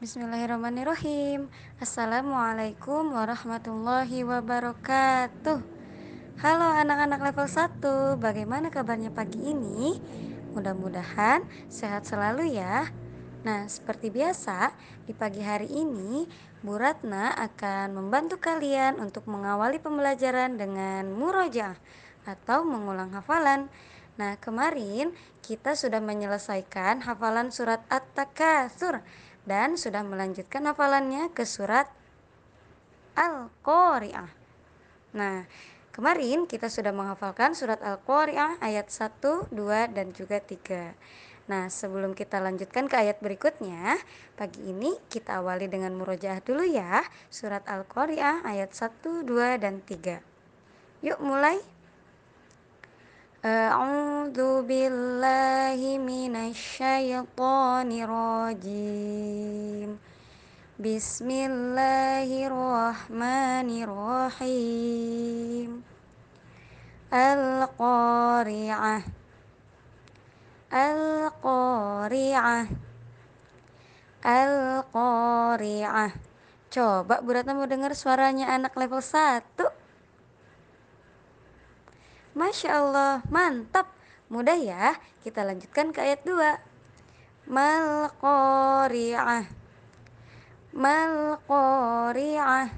Bismillahirrahmanirrahim. Assalamualaikum warahmatullahi wabarakatuh. Halo anak-anak level 1 Bagaimana kabarnya pagi ini? Mudah-mudahan sehat selalu ya. Nah seperti biasa Di pagi hari ini Bu Ratna akan membantu kalian Untuk mengawali pembelajaran dengan murojaah Atau mengulang hafalan. Nah, kemarin kita sudah menyelesaikan hafalan surat At-Takatsur dan sudah melanjutkan hafalannya ke surat Al-Qari'ah. Nah, kemarin kita sudah menghafalkan surat Al-Qari'ah ayat 1, 2, dan juga 3. Nah, sebelum kita lanjutkan ke ayat berikutnya, pagi ini kita awali dengan murojaah dulu ya, surat Al-Qari'ah ayat 1, 2, dan 3. Yuk mulai. A'udzu billahi minasyaitonir rajim. Bismillahirrahmanirrahim. Al-Qari'ah. Al-Qari'ah. Al-Qari'ah. Coba Bu Ratna mau dengar suaranya anak level 1. Masya Allah, mantap. Mudah ya. Kita lanjutkan ke ayat 2. Mal qari'ah. Mal qari'ah.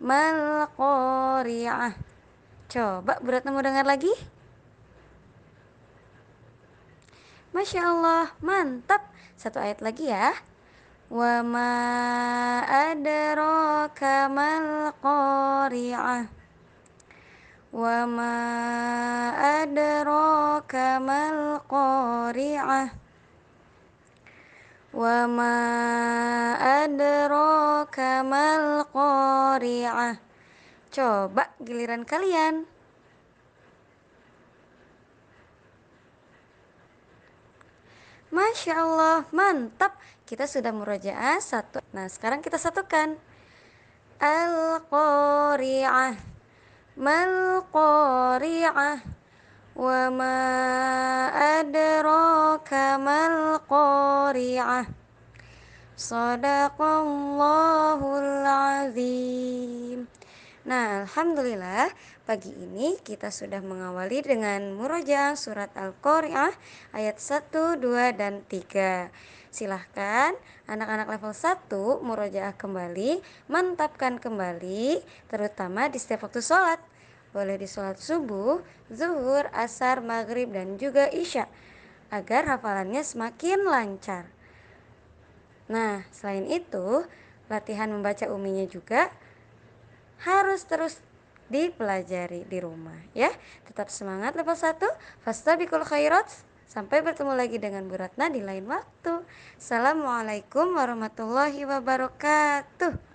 Mal. Coba beratnya mau dengar lagi? Masya Allah, mantap. Satu ayat lagi ya. Wa ma adraka mal. Wa ma adraka mal qari'ah. Wa ma adraka mal Coba giliran kalian. Masya Allah, mantap. Kita sudah murojaah satu. Nah sekarang kita satukan. Al-Qari'ah mal qari'ah wa ma adraka mal qari'ah sadaqallahul azim Nah, Alhamdulillah pagi ini kita sudah mengawali dengan murojaah surat Al-Qari'ah ayat 1, 2, dan 3. Silahkan anak-anak level 1 murojaah kembali, mantapkan kembali, terutama di setiap waktu sholat. Boleh di sholat subuh, zuhur, asar, maghrib, dan juga isya, agar hafalannya semakin lancar. Nah, selain itu, latihan membaca uminya juga harus terus dipelajari di rumah ya. Tetap semangat level 1. Fastabikul khairat. Sampai bertemu lagi dengan Bu Ratna di lain waktu. Assalamualaikum warahmatullahi wabarakatuh.